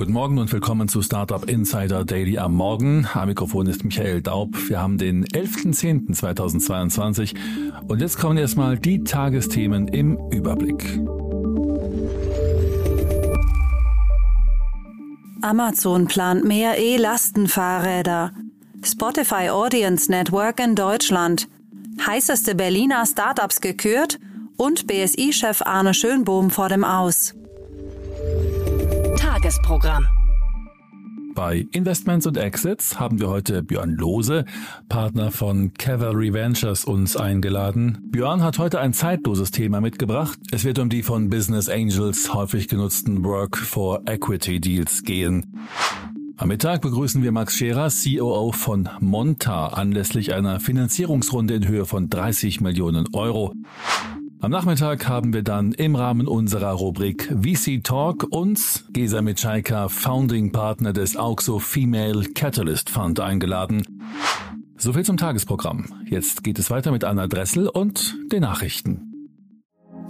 Guten Morgen und willkommen zu Startup Insider Daily am Morgen. Am Mikrofon ist Michael Daub. Wir haben den 11.10.2022 und jetzt kommen erstmal die Tagesthemen im Überblick. Amazon plant mehr E-Lastenfahrräder. Spotify Audience Network in Deutschland. Heißeste Berliner Startups gekürt und BSI-Chef Arne Schönbohm vor dem Aus. Tagesprogramm. Bei Investments und Exits haben wir heute Björn Lose, Partner von Cavalry Ventures, uns eingeladen. Björn hat heute ein zeitloses Thema mitgebracht. Es wird um die von Business Angels häufig genutzten Work for Equity Deals gehen. Am Mittag begrüßen wir Max Scherer, COO von Monta, anlässlich einer Finanzierungsrunde in Höhe von 30 Millionen Euro. Am Nachmittag haben wir dann im Rahmen unserer Rubrik VC Talk uns Gesa Mitschaika, Founding Partner des Auxo Female Catalyst Fund eingeladen. Soviel zum Tagesprogramm. Jetzt geht es weiter mit Anna Dressel und den Nachrichten.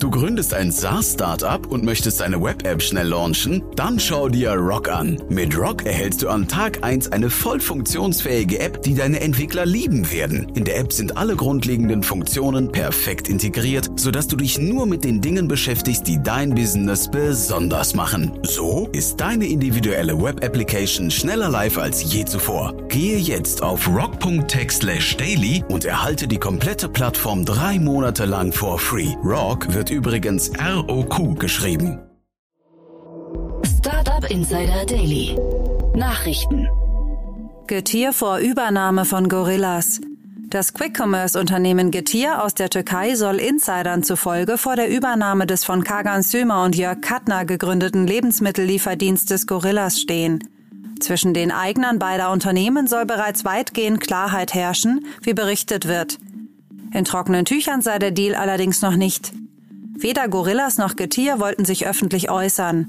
Du gründest ein SaaS-Startup und möchtest eine Web-App schnell launchen? Dann schau dir Rock an. Mit Rock erhältst du an Tag 1 eine voll funktionsfähige App, die deine Entwickler lieben werden. In der App sind alle grundlegenden Funktionen perfekt integriert, sodass du dich nur mit den Dingen beschäftigst, die dein Business besonders machen. So ist deine individuelle Web-Application schneller live als je zuvor. Gehe jetzt auf rock.tech/daily und erhalte die komplette Plattform drei Monate lang for free. Rock wird übrigens ROQ geschrieben. Startup Insider Daily. Nachrichten. Getir vor Übernahme von Gorillas. Das Quick-Commerce-Unternehmen Getir aus der Türkei soll Insidern zufolge vor der Übernahme des von Kagan Sümer und Jörg Kattner gegründeten Lebensmittellieferdienstes Gorillas stehen. Zwischen den Eignern beider Unternehmen soll bereits weitgehend Klarheit herrschen, wie berichtet wird. In trockenen Tüchern sei der Deal allerdings noch nicht. Weder Gorillas noch Getir wollten sich öffentlich äußern.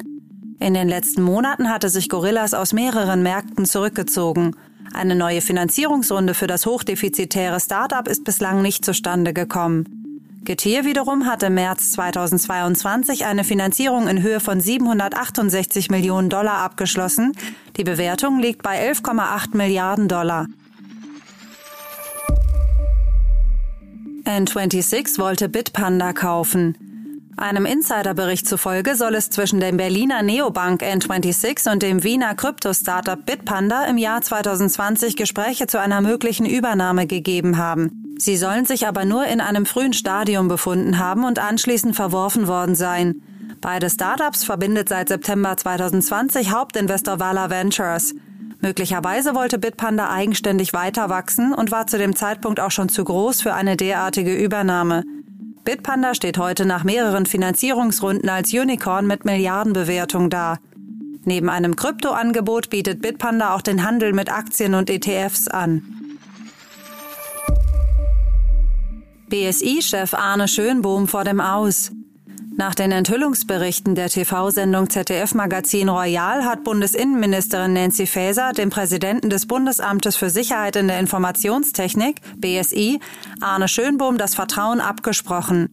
In den letzten Monaten hatte sich Gorillas aus mehreren Märkten zurückgezogen. Eine neue Finanzierungsrunde für das hochdefizitäre Startup ist bislang nicht zustande gekommen. Getir wiederum hatte im März 2022 eine Finanzierung in Höhe von 768 Millionen Dollar abgeschlossen. Die Bewertung liegt bei 11,8 Milliarden Dollar. N26 wollte Bitpanda kaufen. Einem Insiderbericht zufolge soll es zwischen dem Berliner Neobank N26 und dem Wiener Krypto-Startup Bitpanda im Jahr 2020 Gespräche zu einer möglichen Übernahme gegeben haben. Sie sollen sich aber nur in einem frühen Stadium befunden haben und anschließend verworfen worden sein. Beide Startups verbindet seit September 2020 Hauptinvestor Vala Ventures. Möglicherweise wollte Bitpanda eigenständig weiter wachsen und war zu dem Zeitpunkt auch schon zu groß für eine derartige Übernahme. Bitpanda steht heute nach mehreren Finanzierungsrunden als Unicorn mit Milliardenbewertung da. Neben einem Kryptoangebot bietet Bitpanda auch den Handel mit Aktien und ETFs an. BSI-Chef Arne Schönbohm vor dem Aus. Nach den Enthüllungsberichten der TV-Sendung ZDF Magazin Royal hat Bundesinnenministerin Nancy Faeser dem Präsidenten des Bundesamtes für Sicherheit in der Informationstechnik, BSI, Arne Schönbohm das Vertrauen abgesprochen.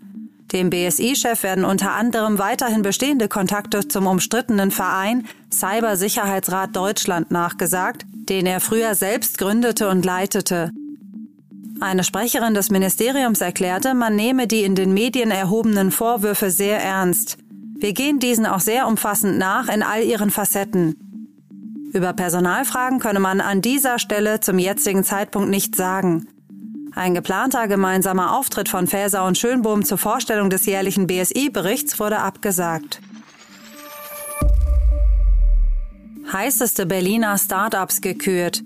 Dem BSI-Chef werden unter anderem weiterhin bestehende Kontakte zum umstrittenen Verein Cybersicherheitsrat Deutschland nachgesagt, den er früher selbst gründete und leitete. Eine Sprecherin des Ministeriums erklärte, man nehme die in den Medien erhobenen Vorwürfe sehr ernst. Wir gehen diesen auch sehr umfassend nach in all ihren Facetten. Über Personalfragen könne man an dieser Stelle zum jetzigen Zeitpunkt nichts sagen. Ein geplanter gemeinsamer Auftritt von Faeser und Schönbohm zur Vorstellung des jährlichen BSI-Berichts wurde abgesagt. Heißeste Berliner Startups gekürt.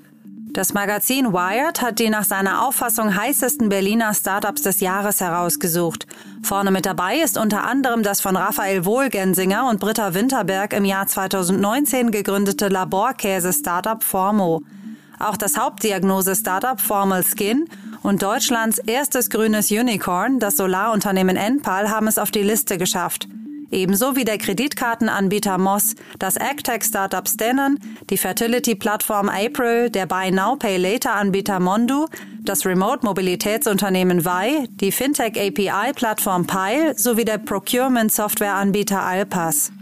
Das Magazin Wired hat die nach seiner Auffassung heißesten Berliner Startups des Jahres herausgesucht. Vorne mit dabei ist unter anderem das von Raphael Wohlgensinger und Britta Winterberg im Jahr 2019 gegründete Laborkäse-Startup Formo. Auch das Hauptdiagnose-Startup Formal Skin Und Deutschlands erstes grünes Unicorn, das Solarunternehmen Enpal, haben es auf die Liste geschafft. Ebenso wie der Kreditkartenanbieter Moss, das AgTech-Startup Stennen, die Fertility-Plattform April, der Buy Now Pay Later-Anbieter Mondu, das Remote-Mobilitätsunternehmen Vi, die Fintech-API-Plattform Pile sowie der Procurement-Software-Anbieter Alpas.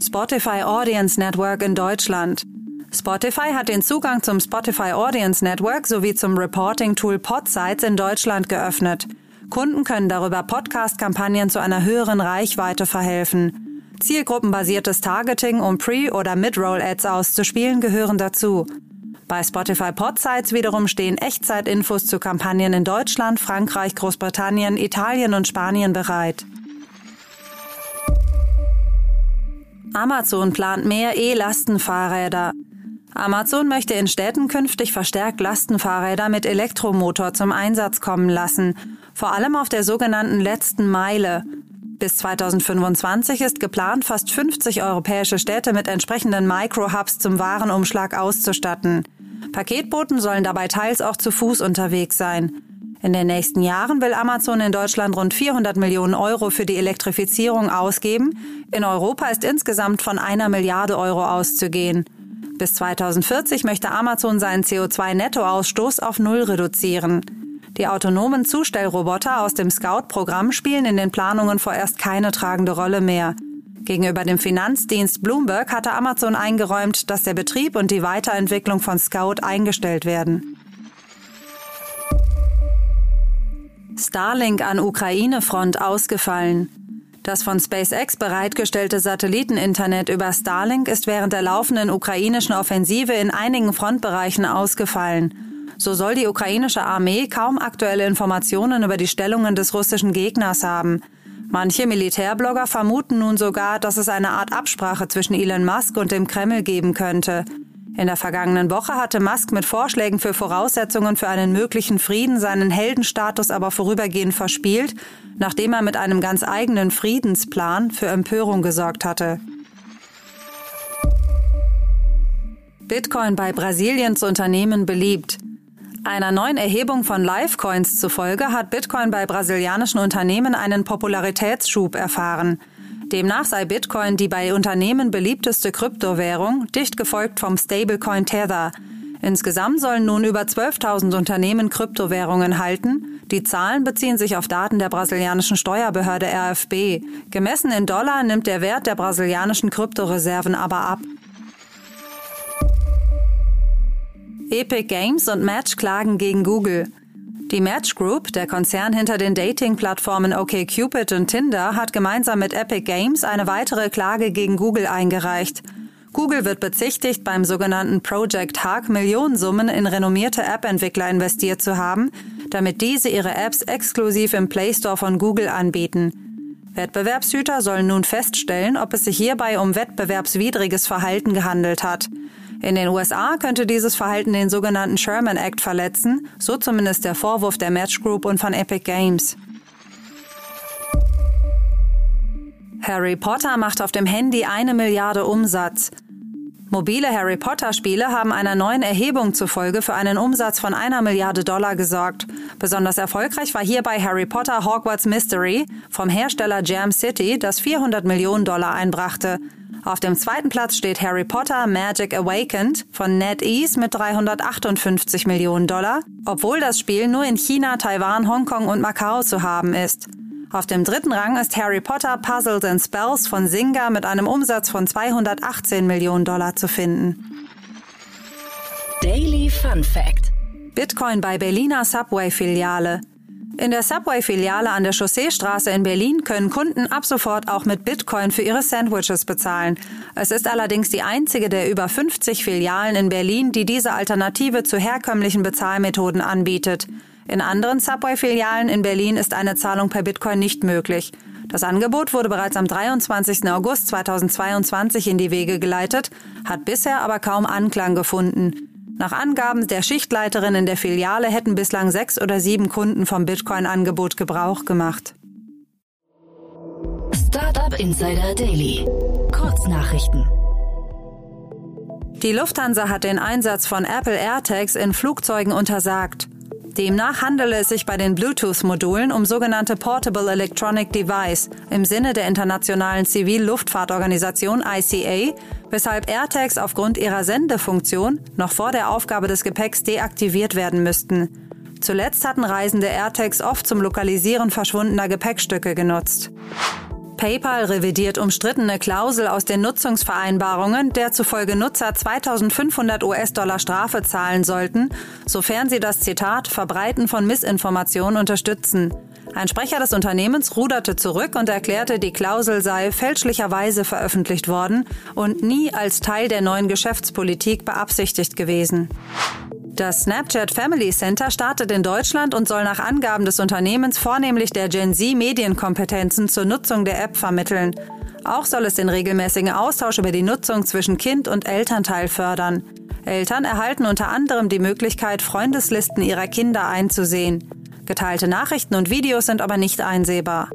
Spotify Audience Network in Deutschland. Spotify hat den Zugang zum Spotify Audience Network sowie zum Reporting-Tool Podsites in Deutschland geöffnet. Kunden können darüber Podcast-Kampagnen zu einer höheren Reichweite verhelfen. Zielgruppenbasiertes Targeting, um Pre- oder Mid-Roll-Ads auszuspielen, gehören dazu. Bei Spotify Podsites wiederum stehen Echtzeitinfos zu Kampagnen in Deutschland, Frankreich, Großbritannien, Italien und Spanien bereit. Amazon plant mehr E-Lastenfahrräder. Amazon möchte in Städten künftig verstärkt Lastenfahrräder mit Elektromotor zum Einsatz kommen lassen, vor allem auf der sogenannten letzten Meile. Bis 2025 ist geplant, fast 50 europäische Städte mit entsprechenden Micro-Hubs zum Warenumschlag auszustatten. Paketboten sollen dabei teils auch zu Fuß unterwegs sein. In den nächsten Jahren will Amazon in Deutschland rund 400 Millionen Euro für die Elektrifizierung ausgeben. In Europa ist insgesamt von einer Milliarde Euro auszugehen. Bis 2040 möchte Amazon seinen CO2-Nettoausstoß auf Null reduzieren. Die autonomen Zustellroboter aus dem Scout-Programm spielen in den Planungen vorerst keine tragende Rolle mehr. Gegenüber dem Finanzdienst Bloomberg hatte Amazon eingeräumt, dass der Betrieb und die Weiterentwicklung von Scout eingestellt werden. Starlink an Ukraine-Front ausgefallen. Das von SpaceX bereitgestellte Satelliteninternet über Starlink ist während der laufenden ukrainischen Offensive in einigen Frontbereichen ausgefallen. So soll die ukrainische Armee kaum aktuelle Informationen über die Stellungen des russischen Gegners haben. Manche Militärblogger vermuten nun sogar, dass es eine Art Absprache zwischen Elon Musk und dem Kreml geben könnte. In der vergangenen Woche hatte Musk mit Vorschlägen für Voraussetzungen für einen möglichen Frieden seinen Heldenstatus aber vorübergehend verspielt, nachdem er mit einem ganz eigenen Friedensplan für Empörung gesorgt hatte. Bitcoin bei Brasiliens Unternehmen beliebt. Einer neuen Erhebung von Livecoins zufolge hat Bitcoin bei brasilianischen Unternehmen einen Popularitätsschub erfahren. Demnach sei Bitcoin die bei Unternehmen beliebteste Kryptowährung, dicht gefolgt vom Stablecoin Tether. Insgesamt sollen nun über 12.000 Unternehmen Kryptowährungen halten. Die Zahlen beziehen sich auf Daten der brasilianischen Steuerbehörde RFB. Gemessen in Dollar nimmt der Wert der brasilianischen Kryptoreserven aber ab. Epic Games und Match klagen gegen Google. Die Match Group, der Konzern hinter den Dating-Plattformen OkCupid und Tinder, hat gemeinsam mit Epic Games eine weitere Klage gegen Google eingereicht. Google wird bezichtigt, beim sogenannten Project Hug Millionensummen in renommierte App-Entwickler investiert zu haben, damit diese ihre Apps exklusiv im Play Store von Google anbieten. Wettbewerbshüter sollen nun feststellen, ob es sich hierbei um wettbewerbswidriges Verhalten gehandelt hat. In den USA könnte dieses Verhalten den sogenannten Sherman Act verletzen, so zumindest der Vorwurf der Match Group und von Epic Games. Harry Potter macht auf dem Handy eine Milliarde Umsatz. Mobile Harry Potter Spiele haben einer neuen Erhebung zufolge für einen Umsatz von einer Milliarde Dollar gesorgt. Besonders erfolgreich war hierbei Harry Potter Hogwarts Mystery vom Hersteller Jam City, das 400 Millionen Dollar einbrachte. Auf dem zweiten Platz steht Harry Potter Magic Awakened von NetEase mit 358 Millionen Dollar, obwohl das Spiel nur in China, Taiwan, Hongkong und Macau zu haben ist. Auf dem dritten Rang ist Harry Potter Puzzles and Spells von Zynga mit einem Umsatz von 218 Millionen Dollar zu finden. Daily Fun Fact Bitcoin bei Berliner Subway-Filiale. In der Subway-Filiale an der Chausseestraße in Berlin können Kunden ab sofort auch mit Bitcoin für ihre Sandwiches bezahlen. Es ist allerdings die einzige der über 50 Filialen in Berlin, die diese Alternative zu herkömmlichen Bezahlmethoden anbietet. In anderen Subway-Filialen in Berlin ist eine Zahlung per Bitcoin nicht möglich. Das Angebot wurde bereits am 23. August 2022 in die Wege geleitet, hat bisher aber kaum Anklang gefunden. Nach Angaben der Schichtleiterin in der Filiale hätten bislang sechs oder sieben Kunden vom Bitcoin-Angebot Gebrauch gemacht. Startup Insider Daily. Kurznachrichten. Die Lufthansa hat den Einsatz von Apple AirTags in Flugzeugen untersagt. Demnach handele es sich bei den Bluetooth-Modulen um sogenannte Portable Electronic Device im Sinne der Internationalen Zivil-Luftfahrtorganisation ICA, weshalb AirTags aufgrund ihrer Sendefunktion noch vor der Aufgabe des Gepäcks deaktiviert werden müssten. Zuletzt hatten Reisende AirTags oft zum Lokalisieren verschwundener Gepäckstücke genutzt. PayPal revidiert umstrittene Klausel aus den Nutzungsvereinbarungen, der zufolge Nutzer 2500 US-Dollar Strafe zahlen sollten, sofern sie das Zitat Verbreiten von Missinformationen unterstützen. Ein Sprecher des Unternehmens ruderte zurück und erklärte, die Klausel sei fälschlicherweise veröffentlicht worden und nie als Teil der neuen Geschäftspolitik beabsichtigt gewesen. Das Snapchat Family Center startet in Deutschland und soll nach Angaben des Unternehmens vornehmlich der Gen Z Medienkompetenzen zur Nutzung der App vermitteln. Auch soll es den regelmäßigen Austausch über die Nutzung zwischen Kind und Elternteil fördern. Eltern erhalten unter anderem die Möglichkeit, Freundeslisten ihrer Kinder einzusehen. Geteilte Nachrichten und Videos sind aber nicht einsehbar.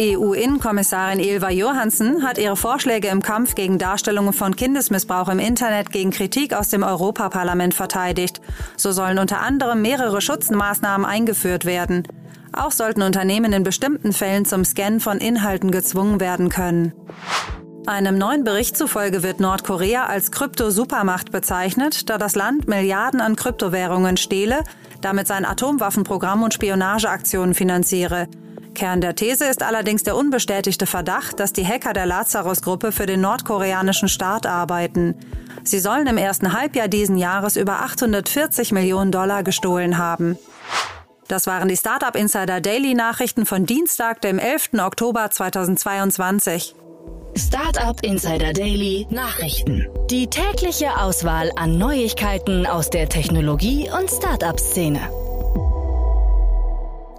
EU-Innenkommissarin Ilva Johansen hat ihre Vorschläge im Kampf gegen Darstellungen von Kindesmissbrauch im Internet gegen Kritik aus dem Europaparlament verteidigt. So sollen unter anderem mehrere Schutzmaßnahmen eingeführt werden. Auch sollten Unternehmen in bestimmten Fällen zum Scannen von Inhalten gezwungen werden können. Einem neuen Bericht zufolge wird Nordkorea als Krypto-Supermacht bezeichnet, da das Land Milliarden an Kryptowährungen stehle, damit sein Atomwaffenprogramm und Spionageaktionen finanziere. Kern der These ist allerdings der unbestätigte Verdacht, dass die Hacker der Lazarus-Gruppe für den nordkoreanischen Staat arbeiten. Sie sollen im ersten Halbjahr diesen Jahres über 840 Millionen Dollar gestohlen haben. Das waren die Startup Insider Daily Nachrichten von Dienstag, dem 11. Oktober 2022. Startup Insider Daily Nachrichten. Die tägliche Auswahl an Neuigkeiten aus der Technologie- und Startup-Szene.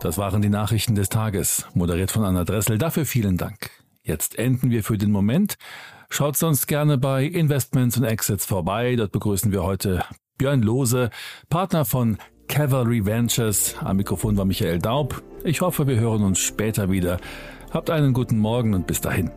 Das waren die Nachrichten des Tages, moderiert von Anna Dressel. Dafür vielen Dank. Jetzt enden wir für den Moment. Schaut sonst gerne bei Investments und Exits vorbei. Dort begrüßen wir heute Björn Lose, Partner von Cavalry Ventures. Am Mikrofon war Michael Daub. Ich hoffe, wir hören uns später wieder. Habt einen guten Morgen und bis dahin.